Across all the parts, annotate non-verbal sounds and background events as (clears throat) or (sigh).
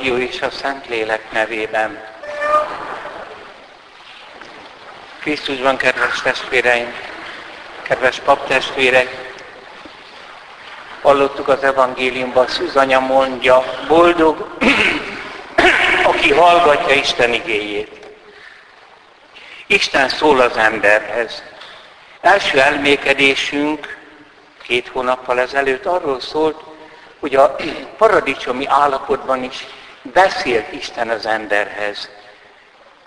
és a Szentlélek nevében. Krisztusban, kedves testvéreim, kedves paptestvérek, hallottuk az evangéliumban, Szuzanya mondja, boldog, (clears throat) aki hallgatja Isten igéjét. Isten szól az emberhez. Első elmékedésünk két hónappal ezelőtt arról szólt, hogy a paradicsomi állapotban is beszélt Isten az emberhez.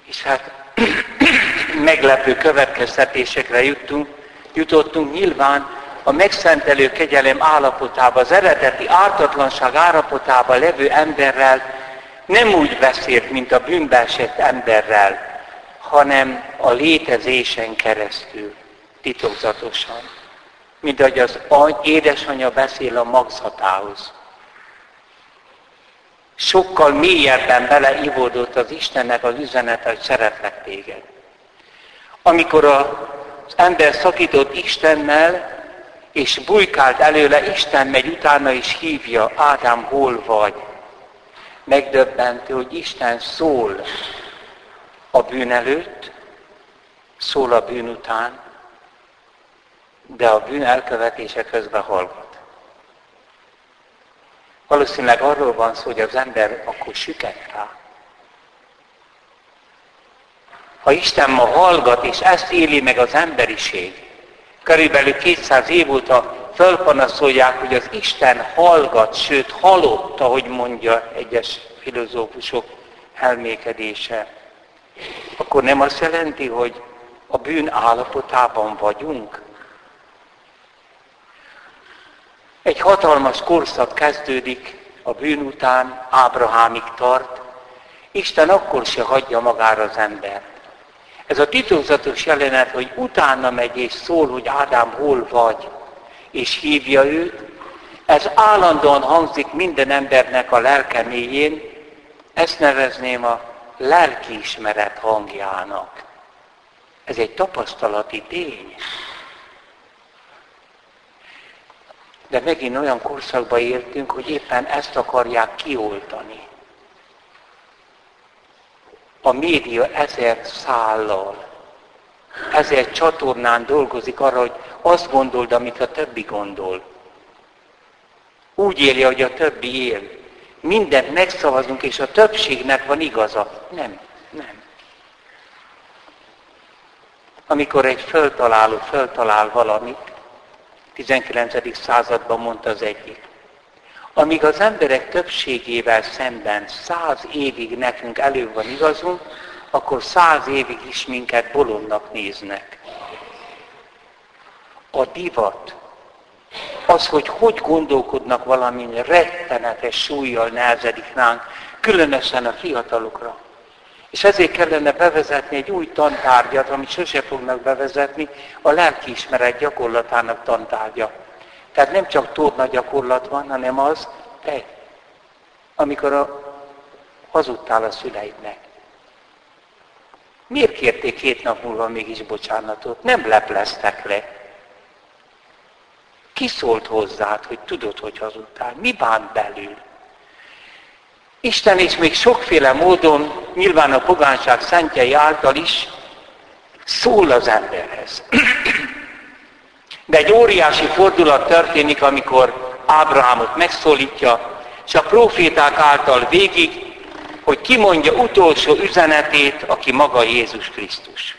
És hát (clears throat) meglepő következtetésekre juttunk, jutottunk nyilván a megszentelő kegyelem állapotába, az eredeti ártatlanság állapotába levő emberrel nem úgy beszélt, mint a bűnbe emberrel, hanem a létezésen keresztül, titokzatosan. Mint ahogy az édesanyja beszél a magzatához sokkal mélyebben beleivódott az Istennek az üzenete, hogy szeretlek téged. Amikor az ember szakított Istennel, és bujkált előle, Isten megy utána és hívja, Ádám, hol vagy? Megdöbbentő, hogy Isten szól a bűn előtt, szól a bűn után, de a bűn elkövetése közben hallgat. Valószínűleg arról van szó, hogy az ember akkor süket rá. Ha Isten ma hallgat, és ezt éli meg az emberiség, körülbelül 200 év óta fölpanaszolják, hogy az Isten hallgat, sőt halott, ahogy mondja egyes filozófusok elmékedése, akkor nem azt jelenti, hogy a bűn állapotában vagyunk? Egy hatalmas korszak kezdődik a bűn után, Ábrahámig tart. Isten akkor se hagyja magára az embert. Ez a titokzatos jelenet, hogy utána megy és szól, hogy Ádám hol vagy, és hívja őt, ez állandóan hangzik minden embernek a lelke mélyén, ezt nevezném a lelkiismeret hangjának. Ez egy tapasztalati tény. De megint olyan korszakba értünk, hogy éppen ezt akarják kioltani. A média ezer szállal, ezer csatornán dolgozik arra, hogy azt gondold, amit a többi gondol. Úgy éli, hogy a többi él. Mindent megszavazunk, és a többségnek van igaza. Nem, nem. Amikor egy föltaláló föltalál valamit, 19. században mondta az egyik. Amíg az emberek többségével szemben száz évig nekünk elő van igazunk, akkor száz évig is minket bolondnak néznek. A divat, az, hogy hogy gondolkodnak valamin rettenetes súlyjal nehezedik ránk, különösen a fiatalokra. És ezért kellene bevezetni egy új tantárgyat, amit sose fognak bevezetni, a lelkiismeret gyakorlatának tantárgya. Tehát nem csak torna gyakorlat van, hanem az, te, amikor a, hazudtál a szüleidnek. Miért kérték két nap múlva mégis bocsánatot? Nem lepleztek le. Ki szólt hozzád, hogy tudod, hogy hazudtál? Mi bánt belül? Isten is még sokféle módon, nyilván a pogánság szentjei által is szól az emberhez. (clears throat) De egy óriási fordulat történik, amikor Ábrahámot megszólítja, és a proféták által végig, hogy kimondja utolsó üzenetét, aki maga Jézus Krisztus.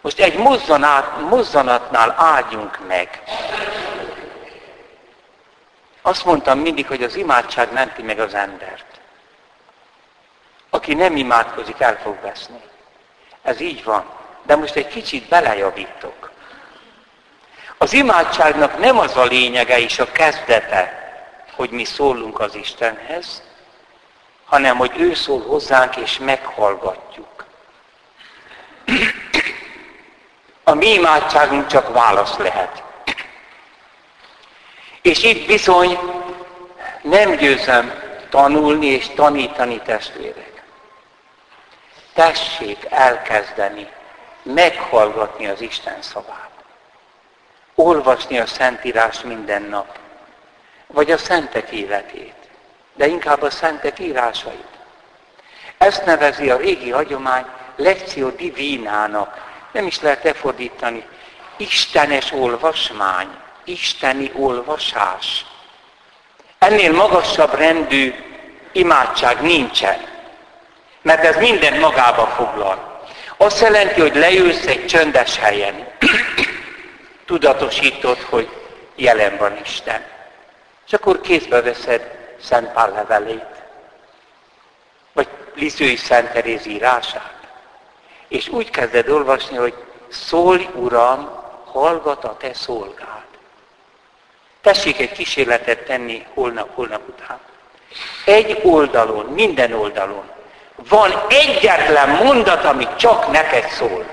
Most egy mozzanát, mozzanatnál áldjunk meg. Azt mondtam mindig, hogy az imádság menti meg az embert. Aki nem imádkozik, el fog veszni. Ez így van. De most egy kicsit belejavítok. Az imádságnak nem az a lényege és a kezdete, hogy mi szólunk az Istenhez, hanem hogy ő szól hozzánk és meghallgatjuk. A mi imádságunk csak válasz lehet. És itt bizony nem győzem tanulni és tanítani testvérek. Tessék elkezdeni, meghallgatni az Isten szavát. Olvasni a Szentírás minden nap. Vagy a szentek életét. De inkább a szentek írásait. Ezt nevezi a régi hagyomány lekció divinának. Nem is lehet lefordítani. Istenes olvasmány isteni olvasás. Ennél magasabb rendű imádság nincsen. Mert ez minden magába foglal. Azt jelenti, hogy leülsz egy csöndes helyen. (clears throat) Tudatosítod, hogy jelen van Isten. És akkor kézbe veszed Szent Pál levelét. Vagy Lizői Szent Teréz írását. És úgy kezded olvasni, hogy szólj, Uram, hallgat a te szolgád. Tessék egy kísérletet tenni holnap, holnap után. Egy oldalon, minden oldalon van egyetlen mondat, ami csak neked szól.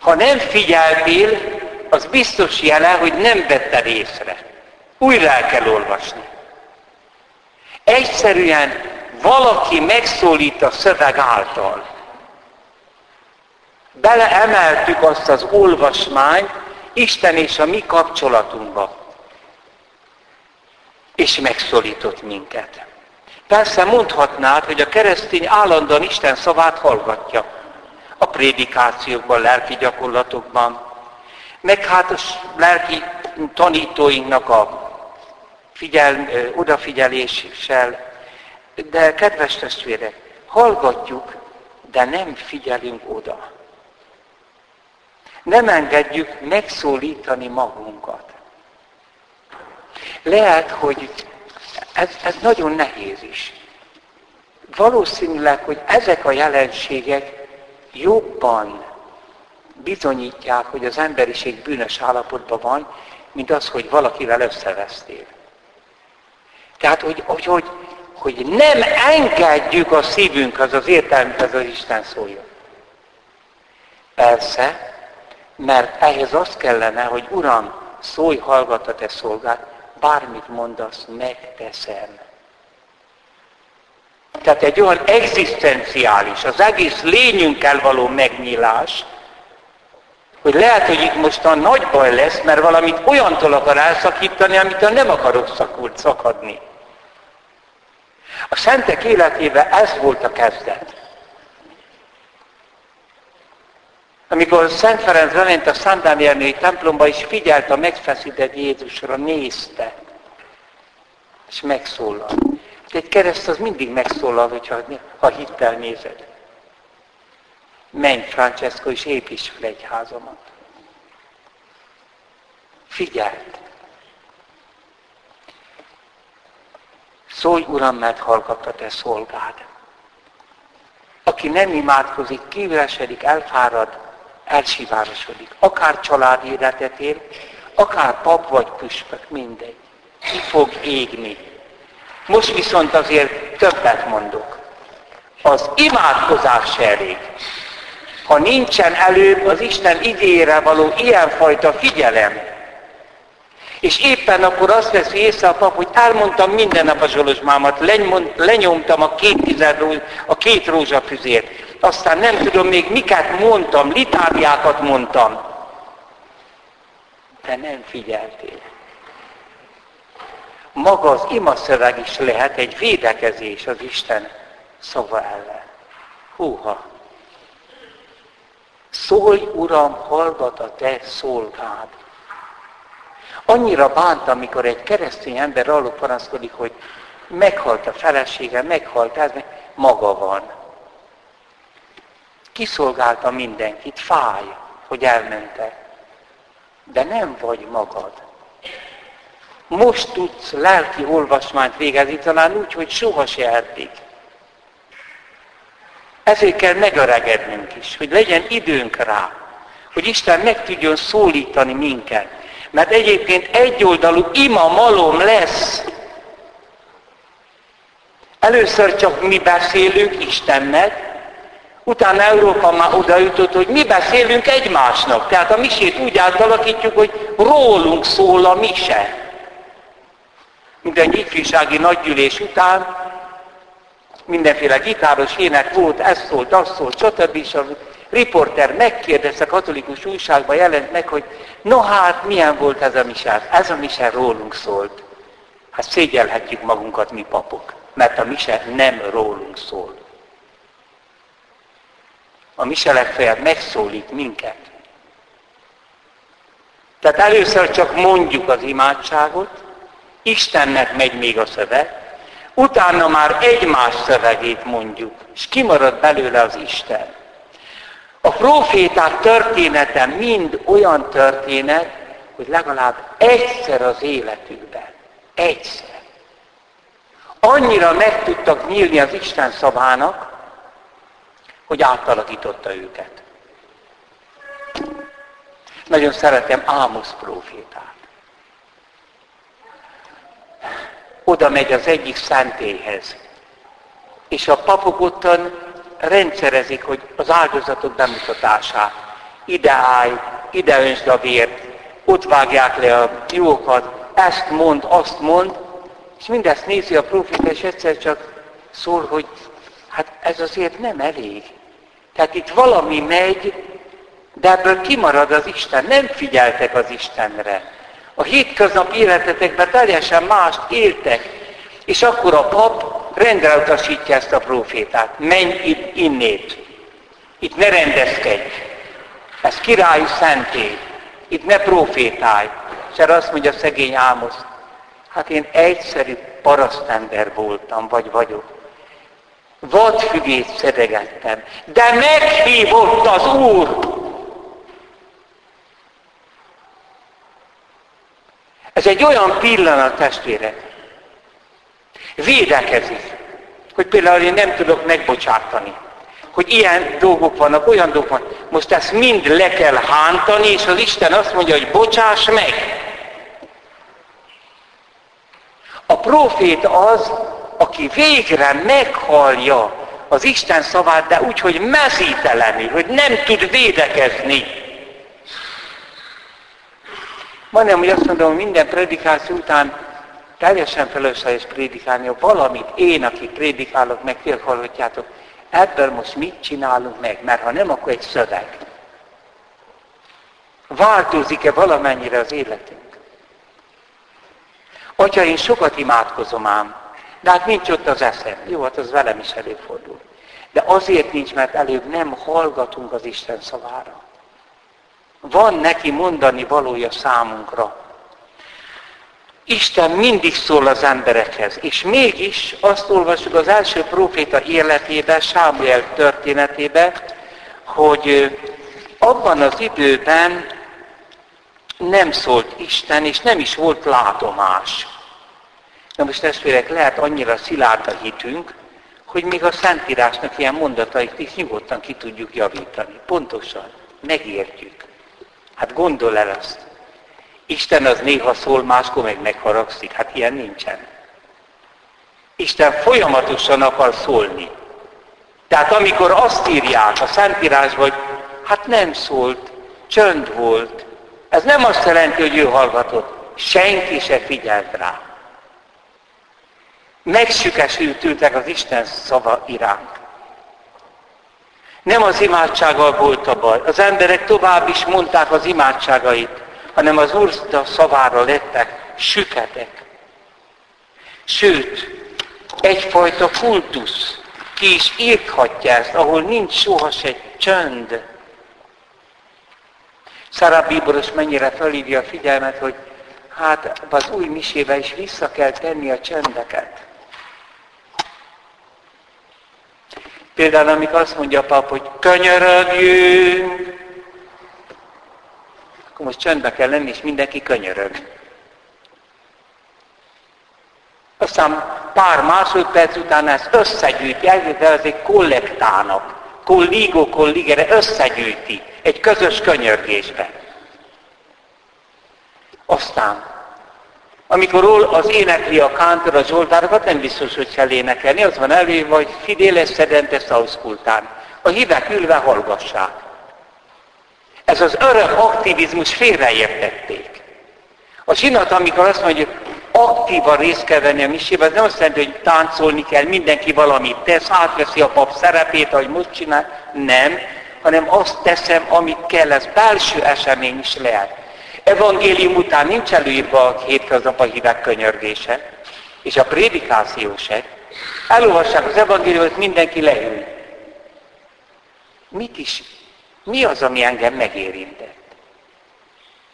Ha nem figyeltél, az biztos jele, hogy nem vetted észre. Újra el kell olvasni. Egyszerűen valaki megszólít a szöveg által. Beleemeltük azt az olvasmányt, Isten és a mi kapcsolatunkba. És megszólított minket. Persze mondhatnád, hogy a keresztény állandóan Isten szavát hallgatja. A prédikációkban, lelki gyakorlatokban, meg hát a lelki tanítóinknak a figyel, odafigyeléssel. De kedves testvérek, hallgatjuk, de nem figyelünk oda. Nem engedjük megszólítani magunkat. Lehet, hogy ez, ez nagyon nehéz is. Valószínűleg, hogy ezek a jelenségek jobban bizonyítják, hogy az emberiség bűnös állapotban van, mint az, hogy valakivel összevesztél. Tehát, hogy, hogy, hogy, hogy nem engedjük a szívünkhez, az értelmünkhez az Isten szóljon. Persze, mert ehhez az kellene, hogy Uram, szólj, hallgat a te szolgát, bármit mondasz, megteszem. Tehát egy olyan egzisztenciális, az egész lényünkkel való megnyílás, hogy lehet, hogy itt most a nagy baj lesz, mert valamit olyantól akar elszakítani, amit nem akarok szakult szakadni. A szentek életében ez volt a kezdet. Amikor Szent Ferenc lement a Szentdámjernői templomba, és figyelt a megfeszített Jézusra, nézte, és megszólal. Egy kereszt az mindig megszólal, hogyha, ha hittel nézed. Menj, Francesco, és építs fel egy házamat. Figyelt. Szólj, Uram, mert hallgat te szolgád. Aki nem imádkozik, kívülesedik, elfárad, elsivárosodik. Akár család életet él, akár pap vagy püspök, mindegy. Ki fog égni. Most viszont azért többet mondok. Az imádkozás se elég. Ha nincsen előbb az Isten igényére való ilyenfajta figyelem, és éppen akkor azt veszi észre a pap, hogy elmondtam minden nap a zsolozsmámat, lenyomtam a két, tized, a két rózsafüzért. Aztán nem tudom még miket mondtam, litáriákat mondtam. De nem figyeltél. Maga az ima szöveg is lehet egy védekezés az Isten szava ellen. Húha! Szólj, Uram, hallgat a te szolgád. Annyira bánt, amikor egy keresztény ember arról panaszkodik, hogy meghalt a felesége, meghalt ez, maga van. Kiszolgálta mindenkit, fáj, hogy elmentek. De nem vagy magad. Most tudsz lelki olvasmányt végezni, talán úgy, hogy soha se eddig. Ezért kell megöregednünk is, hogy legyen időnk rá, hogy Isten meg tudjon szólítani minket. Mert egyébként egyoldalú ima malom lesz. Először csak mi beszélünk Istennek, utána Európa már oda jutott, hogy mi beszélünk egymásnak. Tehát a misét úgy átalakítjuk, hogy rólunk szól a mise. Minden ifjúsági nagygyűlés után mindenféle gitáros ének volt, ez szólt, az szólt, stb. És a riporter megkérdezte, katolikus újságban jelent meg, hogy no hát, milyen volt ez a mise? Ez a mise rólunk szólt. Hát szégyelhetjük magunkat mi papok, mert a mise nem rólunk szól. A mise legfeljebb megszólít minket. Tehát először csak mondjuk az imádságot, Istennek megy még a szöveg, utána már egymás szövegét mondjuk, és kimarad belőle az Isten. A proféták története mind olyan történet, hogy legalább egyszer az életükben, egyszer. Annyira meg tudtak nyílni az Isten szavának, hogy átalakította őket. Nagyon szeretem Ámosz profétát. Oda megy az egyik szentélyhez. És a papok ottan rendszerezik, hogy az áldozatok bemutatását. Ide állj, ide önsd a vért, ott vágják le a jókat, ezt mond, azt mond, és mindezt nézi a profita, és egyszer csak szól, hogy hát ez azért nem elég. Tehát itt valami megy, de ebből kimarad az Isten, nem figyeltek az Istenre. A hétköznap életetekben teljesen mást éltek. És akkor a pap rendre utasítja ezt a profétát. Menj itt innét. Itt ne rendezkedj. Ez királyi szentély. Itt ne profétálj. És erre azt mondja a szegény Ámosz. Hát én egyszerű parasztember voltam, vagy vagyok. Vadfügét szedegettem. De meghívott az Úr. Ez egy olyan pillanat, testvérek, védekezik, hogy például én nem tudok megbocsátani. Hogy ilyen dolgok vannak, olyan dolgok vannak. Most ezt mind le kell hántani, és az Isten azt mondja, hogy bocsáss meg. A profét az, aki végre meghallja az Isten szavát, de úgy, hogy mezítelenül, hogy nem tud védekezni. Majdnem, hogy azt mondom, hogy minden predikáció után teljesen felesleges prédikálni, hogy valamit én, aki prédikálok, meg hallhatjátok, ebből most mit csinálunk meg, mert ha nem, akkor egy szöveg. Változik-e valamennyire az életünk? Atya, én sokat imádkozom ám, de hát nincs ott az eszem. Jó, hát az velem is előfordul. De azért nincs, mert előbb nem hallgatunk az Isten szavára. Van neki mondani valója számunkra. Isten mindig szól az emberekhez, és mégis azt olvasjuk az első proféta életében, Sámuel történetében, hogy abban az időben nem szólt Isten, és nem is volt látomás. Na most testvérek, lehet annyira szilárd a hitünk, hogy még a Szentírásnak ilyen mondatait is nyugodtan ki tudjuk javítani. Pontosan, megértjük. Hát gondol el azt. Isten az néha szól, máskor meg megharagszik. Hát ilyen nincsen. Isten folyamatosan akar szólni. Tehát amikor azt írják a Szentírásban, hogy hát nem szólt, csönd volt, ez nem azt jelenti, hogy ő hallgatott. Senki se figyelt rá. Megsükesültültek az Isten szava iránt. Nem az imádsággal volt a baj. Az emberek tovább is mondták az imádságait, hanem az Úr szavára lettek süketek. Sőt, egyfajta kultusz, ki is írthatja ezt, ahol nincs soha se csönd. Szara Bíboros mennyire felhívja a figyelmet, hogy hát az új misével is vissza kell tenni a csöndeket. Például, amikor azt mondja a pap, hogy könyörögjünk, akkor most csöndbe kell lenni, és mindenki könyörög. Aztán pár másodperc után ezt összegyűjti, de azért kollektának, kolligo kolligere összegyűjti egy közös könyörgésbe. Aztán, amikor az énekli a kántor a zsoltárokat, nem biztos, hogy kell énekelni, az van elő, vagy fideles sedentes auskultán. A hívek ülve hallgassák. Ez az örök aktivizmus félreértették. A zsinat, amikor azt mondja, aktívan részt kell venni a misében, az nem azt jelenti, hogy táncolni kell, mindenki valamit tesz, átveszi a pap szerepét, ahogy most csinál. Nem, hanem azt teszem, amit kell, ez belső esemény is lehet. Evangélium után nincs előírva a hétköznap a hívek könyörgése, és a prédikáció se. Elolvassák az evangéliumot, mindenki leül. Mit is? Mi az, ami engem megérintett?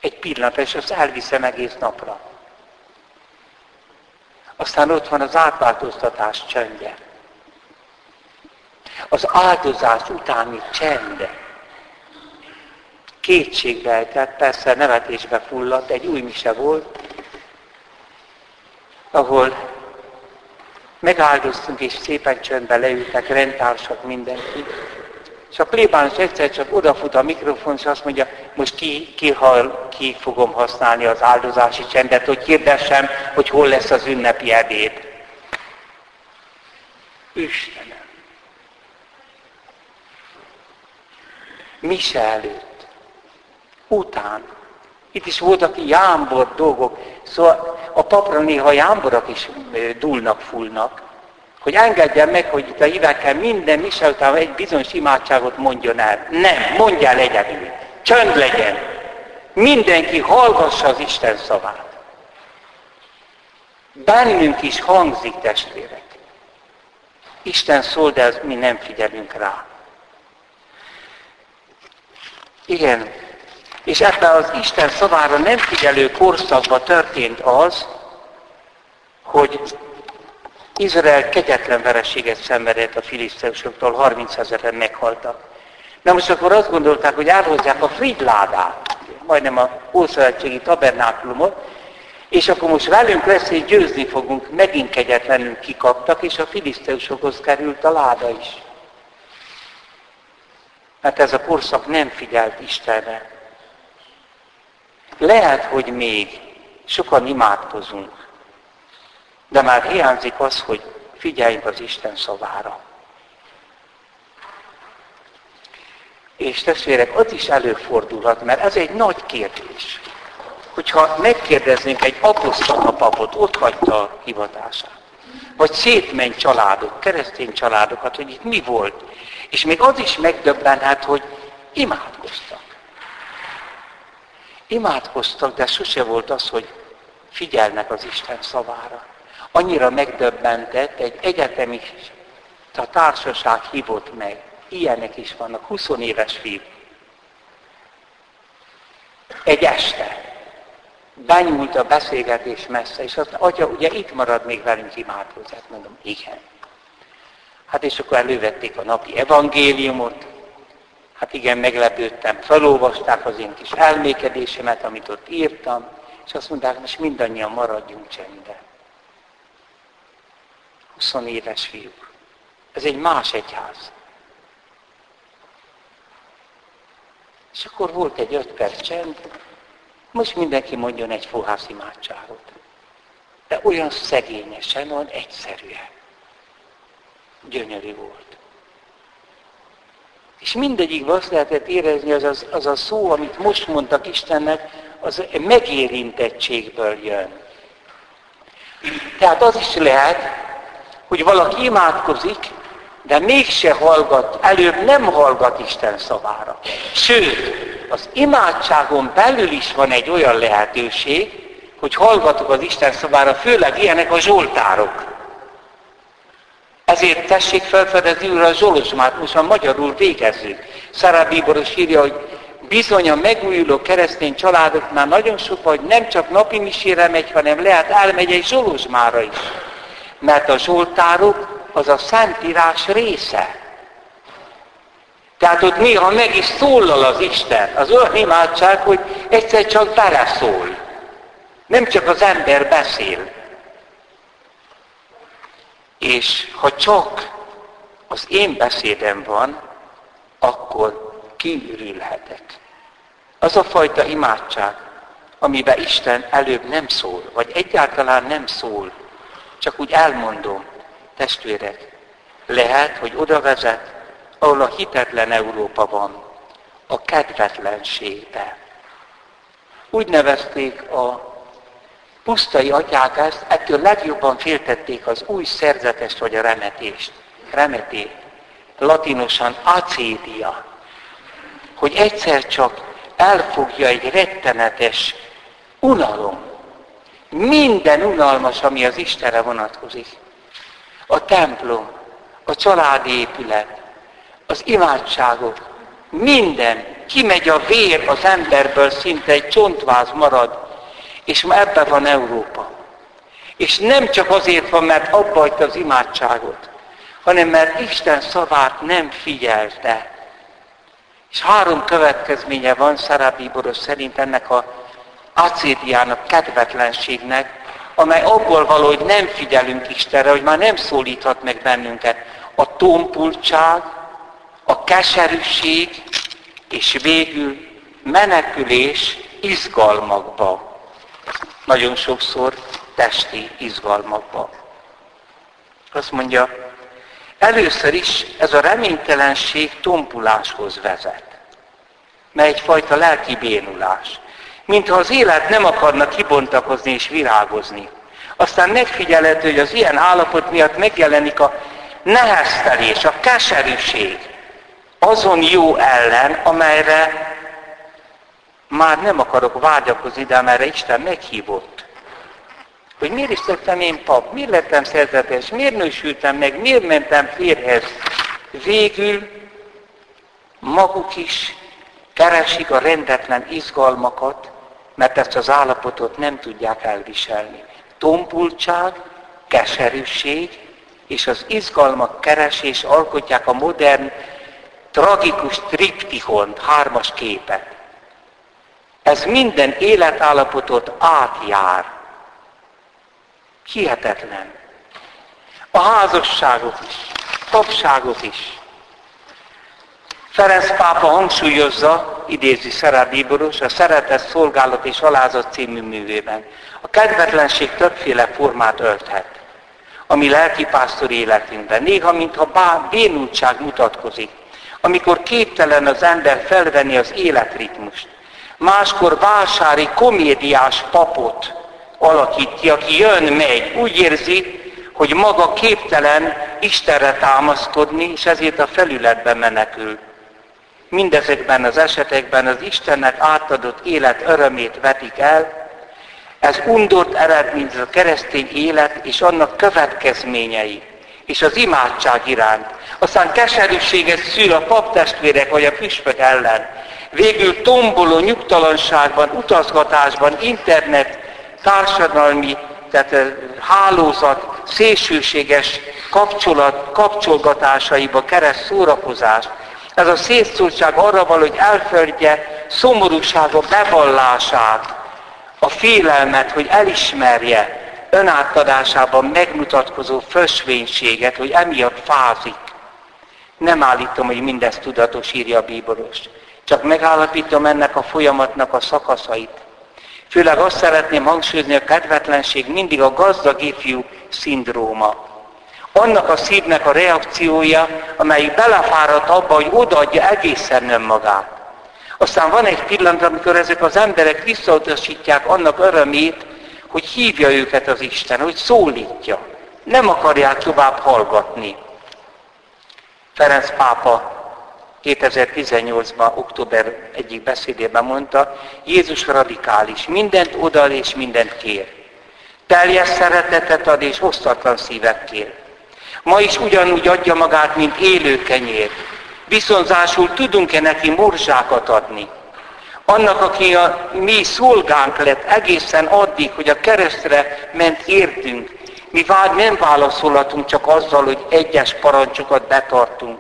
Egy pillanat, és azt elviszem egész napra. Aztán ott van az átváltoztatás csendje. Az áldozás utáni csend. Kétségbe tehát persze nevetésbe fulladt, egy új mise volt, ahol megáldoztunk és szépen csöndbe leültek, rendtársak mindenki. És a plébános egyszer csak odafut a mikrofon, és azt mondja, most ki, ki, hal, ki fogom használni az áldozási csendet, hogy hirdessem, hogy hol lesz az ünnepi ebéd. Istenem! Mise előtt, után. Itt is voltak jámbor dolgok, szóval a papra néha jámborak is dúlnak, fullnak hogy engedjen meg, hogy itt a hívekkel minden mise után egy bizonyos imádságot mondjon el. Nem, mondjál egyedül. Csönd legyen. Mindenki hallgassa az Isten szavát. Bennünk is hangzik, testvérek. Isten szól, de mi nem figyelünk rá. Igen. És ebben az Isten szavára nem figyelő korszakban történt az, hogy Izrael kegyetlen vereséget szenvedett a filiszteusoktól, 30 ezeren meghaltak. Na most akkor azt gondolták, hogy elhozzák a fridládát, majdnem a Ószövetségi tabernákulumot, és akkor most velünk lesz, és győzni fogunk, megint kegyetlenül kikaptak, és a filiszteusokhoz került a láda is. Mert ez a korszak nem figyelt Istenre. Lehet, hogy még sokan imádkozunk, de már hiányzik az, hogy figyeljünk az Isten szavára. És testvérek, az is előfordulhat, mert ez egy nagy kérdés. Hogyha megkérdeznénk egy apostolapapot, ott hagyta a hivatását. Vagy szétmenj családok, keresztény családokat, hogy itt mi volt. És még az is megdöbbenhet, hogy imádkoztak. Imádkoztak, de sose volt az, hogy figyelnek az Isten szavára annyira megdöbbentett, egy a társaság hívott meg. Ilyenek is vannak, 20 éves fiú. Egy este. Benyúlt a beszélgetés messze, és azt atya, ugye itt marad még velünk imádkozni? Hát mondom, igen. Hát és akkor elővették a napi evangéliumot, hát igen, meglepődtem, felolvasták az én kis elmékedésemet, amit ott írtam, és azt mondták, most mindannyian maradjunk csendben. 20 éves fiúk. Ez egy más egyház. És akkor volt egy öt perc csend, most mindenki mondjon egy fohász imádságot. De olyan szegényesen, olyan egyszerűen. Gyönyörű volt. És mindegyikben azt lehetett érezni, az, az, az a szó, amit most mondtak Istennek, az megérintettségből jön. Tehát az is lehet, hogy valaki imádkozik, de mégse hallgat, előbb nem hallgat Isten szavára. Sőt, az imádságon belül is van egy olyan lehetőség, hogy hallgatok az Isten szavára, főleg ilyenek a zsoltárok. Ezért tessék felfedezni újra a Zsolozsmát, most már magyarul végezzük. Szará Bíboros írja, hogy bizony a megújuló keresztény családoknál nagyon sok, hogy nem csak napi misére megy, hanem lehet elmegy egy Zsolozsmára is. Mert a Zsoltárok az a Szentírás része. Tehát ott néha meg is szólal az Isten. Az olyan imádság, hogy egyszer csak beleszól. Nem csak az ember beszél. És ha csak az én beszédem van, akkor kiürülhetek. Az a fajta imádság, amiben Isten előbb nem szól, vagy egyáltalán nem szól, csak úgy elmondom, testvérek, lehet, hogy oda vezet, ahol a hitetlen Európa van, a kedvetlenségbe. Úgy nevezték a pusztai atyák ezt, ettől legjobban féltették az új szerzetest vagy a remetést. Remetét. Latinosan acédia. Hogy egyszer csak elfogja egy rettenetes unalom. Minden unalmas, ami az Istenre vonatkozik. A templom, a családi épület, az imádságok, minden, kimegy a vér az emberből, szinte egy csontváz marad, és ma ebben van Európa. És nem csak azért van, mert abba az imádságot, hanem mert Isten szavát nem figyelte. És három következménye van Szarábí Boros szerint ennek a acédiának, kedvetlenségnek, amely abból való, hogy nem figyelünk Istenre, hogy már nem szólíthat meg bennünket. A tompultság, a keserűség, és végül menekülés izgalmakba. Nagyon sokszor testi izgalmakba. Azt mondja, először is ez a reménytelenség tompuláshoz vezet. Mert egyfajta lelki bénulás. Mintha az élet nem akarna kibontakozni és virágozni. Aztán megfigyelhető, hogy az ilyen állapot miatt megjelenik a neheztelés, a keserűség, azon jó ellen, amelyre már nem akarok vágyakozni, de amelyre Isten meghívott. Hogy miért is lettem én pap, miért lettem szerzetes, miért nősültem meg, miért mentem férhez. Végül maguk is keresik a rendetlen izgalmakat, mert ezt az állapotot nem tudják elviselni. Tompultság, keserűség és az izgalmak keresés alkotják a modern tragikus triptihont, hármas képet. Ez minden életállapotot átjár. Hihetetlen. A házasságok is, papságok is. Ferenc pápa hangsúlyozza, idézi Bíboros, a Szeretet, Szolgálat és Alázat című művében. A kedvetlenség többféle formát ölthet a mi lelkipásztori életünkben. Néha, mintha bénultság mutatkozik amikor képtelen az ember felvenni az életritmust. Máskor vásári komédiás papot alakít ki, aki jön, megy, úgy érzi, hogy maga képtelen Istenre támaszkodni, és ezért a felületben menekül. Mindezekben az esetekben az Istennek átadott élet örömét vetik el, ez undort eredmény a keresztény élet és annak következményei, és az imádság iránt, aztán keserűséget szül a paptestvérek vagy a püspök ellen. Végül tomboló nyugtalanságban, utazgatásban, internet, társadalmi, tehát eh, hálózat, szélsőséges kapcsolat, kapcsolgatásaiba kereszt szórakozás. Ez a szétszóltság arra való, hogy elföldje szomorúsága bevallását, a félelmet, hogy elismerje önátadásában megmutatkozó fösvénységet, hogy emiatt fázik. Nem állítom, hogy mindezt tudatos, írja a bíboros. Csak megállapítom ennek a folyamatnak a szakaszait. Főleg azt szeretném hangsúlyozni, a kedvetlenség mindig a gazdag ifjú szindróma. Annak a szívnek a reakciója, amelyik belefáradt abba, hogy odaadja egészen önmagát. Aztán van egy pillanat, amikor ezek az emberek visszautasítják annak örömét, hogy hívja őket az Isten, hogy szólítja. Nem akarják tovább hallgatni. Ferenc pápa 2018-ban, október egyik beszédében mondta, Jézus radikális, mindent odal és mindent kér. Teljes szeretetet ad és osztatlan szívet kér. Ma is ugyanúgy adja magát, mint élő kenyér. Viszonzásul tudunk-e neki morzsákat adni? Annak, aki a mi szolgánk lett egészen addig, hogy a keresztre ment értünk, mi vád nem válaszolhatunk csak azzal, hogy egyes parancsokat betartunk,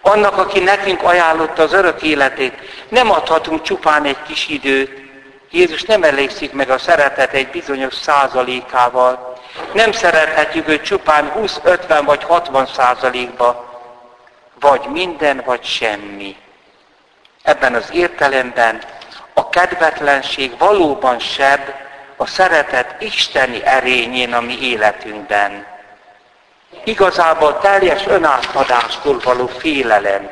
Annak, aki nekünk ajánlotta az örök életét, nem adhatunk csupán egy kis időt. Jézus nem elégszik meg a szeretet egy bizonyos százalékával. Nem szerethetjük őt csupán 20, 50 vagy 60 százalékba. Vagy minden, vagy semmi. Ebben az értelemben a kedvetlenség valóban sebb a szeretet isteni erényén a mi életünkben. Igazából teljes önátadástól való félelem,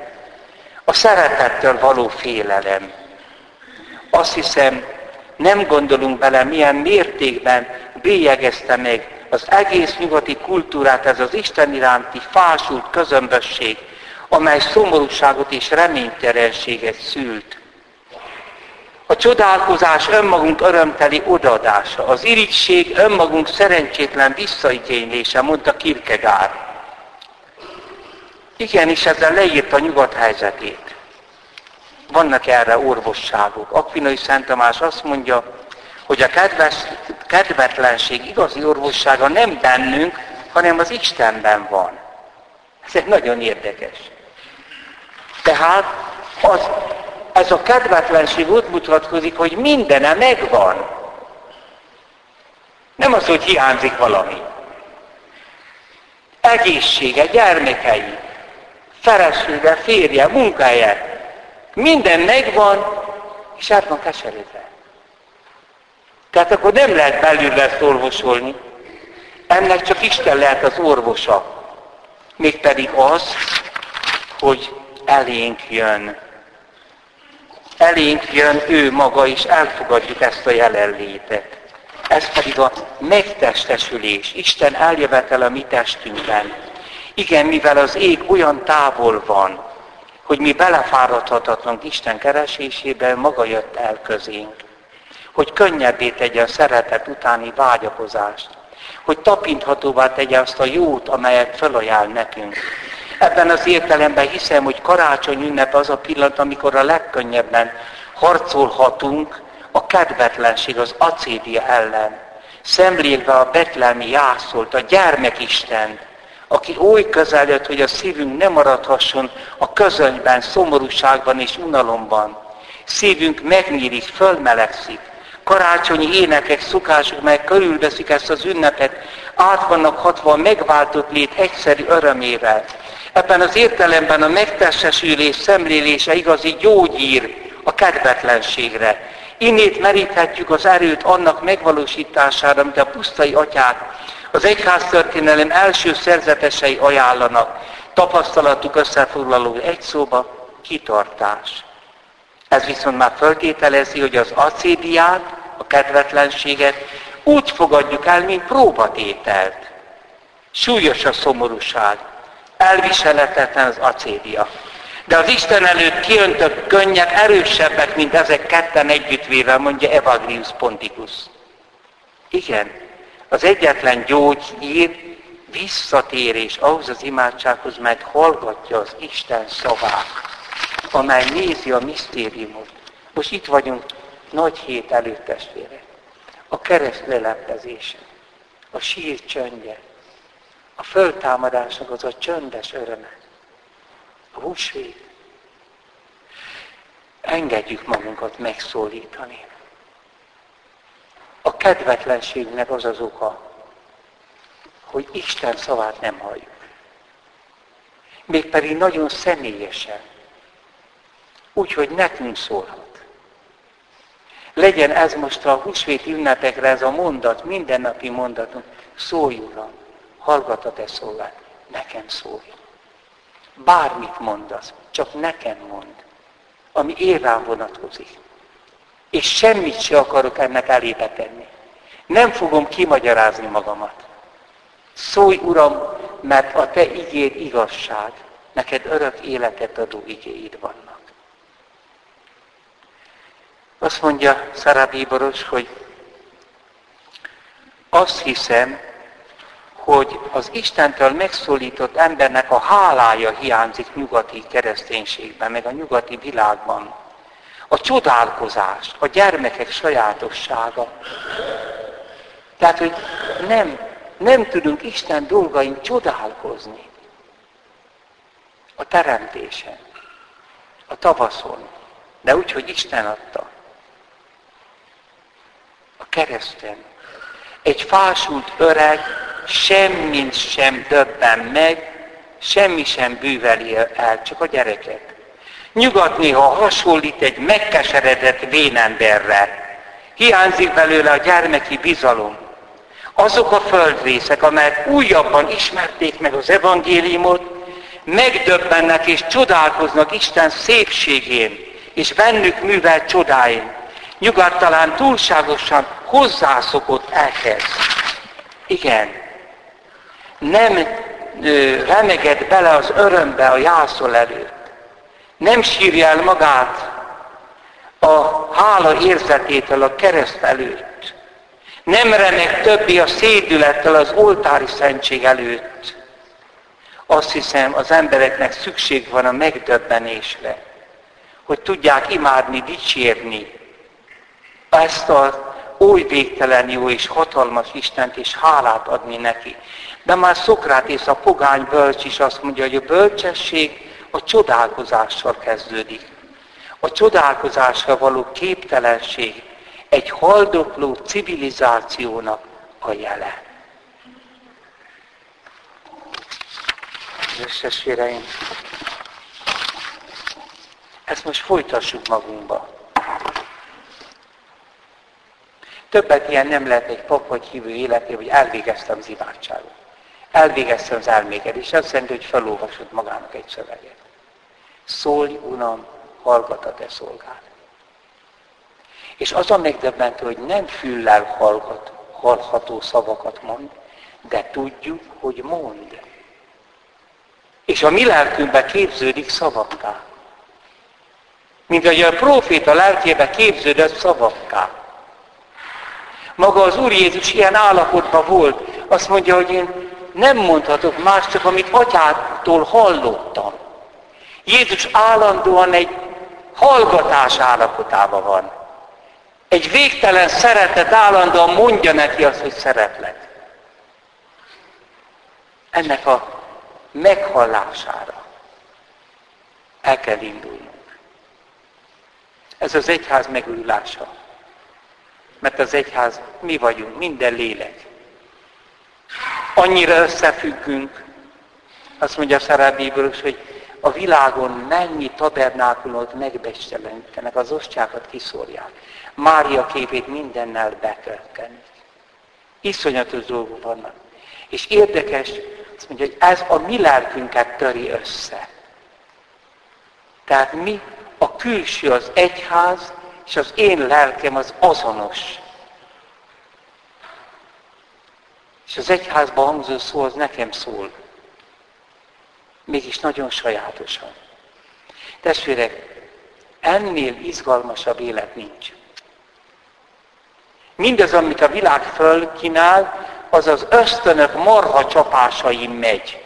a szeretettől való félelem. Azt hiszem, nem gondolunk bele, milyen mértékben bélyegezte meg az egész nyugati kultúrát ez az Isten iránti fásult közömbösség, amely szomorúságot és reménytelenséget szült. A csodálkozás önmagunk örömteli odaadása, az irigység önmagunk szerencsétlen visszaigénylése, mondta Kierkegaard. és ezzel leírt a nyugat helyzetét. Vannak erre orvosságok. Akvinai Szent Tamás azt mondja, hogy a kedves, kedvetlenség igazi orvossága nem bennünk, hanem az Istenben van. Ez egy nagyon érdekes. Tehát az, ez a kedvetlenség úgy mutatkozik, hogy mindene megvan. Nem az, hogy hiányzik valami. Egészsége, gyermekei, felesége, férje, munkája. Minden megvan, és át van keserítve. Tehát akkor nem lehet belül ezt orvosolni. Ennek csak Isten lehet az orvosa. Mégpedig az, hogy elénk jön. Elénk jön ő maga, és elfogadjuk ezt a jelenlétet. Ez pedig a megtestesülés, Isten eljövetel a mi testünkben. Igen, mivel az ég olyan távol van, hogy mi belefáradhatatlank Isten keresésében, maga jött el közénk. Hogy könnyebbé tegye a szeretet utáni vágyakozást. Hogy tapinthatóvá tegye azt a jót, amelyet felajánl nekünk. Ebben az értelemben hiszem, hogy karácsony ünnep az a pillanat, amikor a legkönnyebben harcolhatunk a kedvetlenség, az acédia ellen. Szemlélve a betlelmi jászolt, a gyermekistent, aki oly közel jött, hogy a szívünk nem maradhasson a közönyben, szomorúságban és unalomban. Szívünk megnyílik, fölmelegszik. Karácsonyi énekek, szokások, meg körülveszik ezt az ünnepet, át vannak hatva a megváltott lét egyszerű örömével. Ebben az értelemben a megtestesülés szemlélése igazi gyógyír a kedvetlenségre. Innét meríthetjük az erőt annak megvalósítására, amit a pusztai atyák az egyháztörténelem első szerzetesei ajánlanak. Tapasztalatuk összefoglaló egy szóba, kitartás. Ez viszont már föltételezi, hogy az acédiát, a kedvetlenséget úgy fogadjuk el, mint próbatételt. Súlyos a szomorúság, elviselhetetlen az acédia. De az Isten előtt kiöntött könnyek erősebbek, mint ezek ketten együttvéve, mondja Evagrius Ponticus. Igen, az egyetlen gyógyír visszatérés ahhoz az imádsághoz, mert hallgatja az Isten szavát, amely nézi a misztériumot. Most itt vagyunk nagy hét előtt testvére. A kereszt leleplezése, a sír csöndje, a föltámadásnak az a csöndes öröme, a húsvét. Engedjük magunkat megszólítani. A kedvetlenségnek az az oka, hogy Isten szavát nem halljuk. Mégpedig nagyon személyesen. Úgyhogy nekünk szólhat. Legyen ez most a húsvét ünnepekre ez a mondat, mindennapi mondatunk. Szólj, Uram, hallgat a te szolgád, nekem szólj. Bármit mondasz, csak nekem mond, ami érrám vonatkozik. És semmit se akarok ennek elébe tenni. Nem fogom kimagyarázni magamat. Szólj, Uram, mert a Te igéd igazság, neked örök életet adó igéid vannak. Azt mondja Szarabíboros, hogy azt hiszem, hogy az Istentől megszólított embernek a hálája hiányzik nyugati kereszténységben, meg a nyugati világban. A csodálkozás, a gyermekek sajátossága. Tehát, hogy nem, nem tudunk Isten dolgain csodálkozni. A teremtésen. A tavaszon. De úgy, hogy Isten adta. A kereszten. Egy fásult öreg semmit sem döbben meg, semmi sem bűveli el, csak a gyereket. Nyugat néha hasonlít egy megkeseredett vénemberre. Hiányzik belőle a gyermeki bizalom. Azok a földrészek, amelyek újabban ismerték meg az evangéliumot, megdöbbennek és csodálkoznak Isten szépségén, és bennük művel csodáin. Nyugat talán túlságosan hozzászokott ehhez. Igen, nem remeged bele az örömbe a jászol előtt. Nem sírja el magát a hála érzetétől a kereszt előtt. Nem remeg többi a szédülettel az oltári szentség előtt. Azt hiszem, az embereknek szükség van a megdöbbenésre, hogy tudják imádni, dicsérni ezt az oly végtelen jó és hatalmas Istent, és hálát adni neki. De már Szokrátész, a pogány bölcs is azt mondja, hogy a bölcsesség a csodálkozással kezdődik. A csodálkozásra való képtelenség egy haldokló civilizációnak a jele. Testvéreim, ezt most folytassuk magunkba. Többet ilyen nem lehet egy pap vagy hívő életében, hogy elvégeztem az imádságot. Elvégeztem az elméket, azt jelenti, hogy felolvasod magának egy szöveget. Szólj, Uram, hallgat a te szolgád. És az a megdöbbentő, hogy nem füllel hallgat, hallható szavakat mond, de tudjuk, hogy mond. És a mi lelkünkbe képződik szavakká. Mint hogy a proféta lelkébe képződött szavakká. Maga az Úr Jézus ilyen állapotban volt. Azt mondja, hogy én nem mondhatok más, csak amit atyától hallottam. Jézus állandóan egy hallgatás állapotában van. Egy végtelen szeretet állandóan mondja neki azt, hogy szeretlek. Ennek a meghallására el kell indulnunk. Ez az egyház megújulása. Mert az egyház mi vagyunk, minden lélek. Annyira összefüggünk, azt mondja Szerábíből, hogy a világon mennyi tabernákulót megbecselentenek, az ostjákat kiszórják. Mária képét mindennel betöltenik. Iszonyatos dolgok vannak. És érdekes, azt mondja, hogy ez a mi lelkünket töri össze. Tehát mi, a külső az egyház, és az én lelkem az azonos. És az egyházban hangzó szó az nekem szól. Mégis nagyon sajátosan. Testvérek, ennél izgalmasabb élet nincs. Mindez, amit a világ fölkínál, az az ösztönök marha csapásain megy.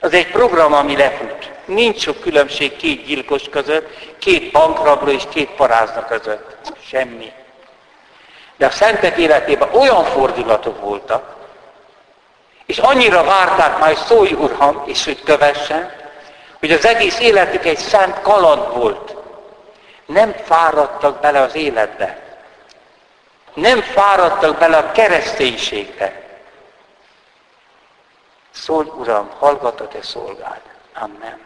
Az egy program, ami lefut. Nincs sok különbség két gyilkos között, két bankrabló és két parázna között. Semmi. De a szentek életében olyan fordulatok voltak, és annyira várták majd szólj Uram, és hogy kövessen, hogy az egész életük egy szent kaland volt. Nem fáradtak bele az életbe. Nem fáradtak bele a kereszténységbe. Szólj Uram, hallgat a te szolgád. Amen.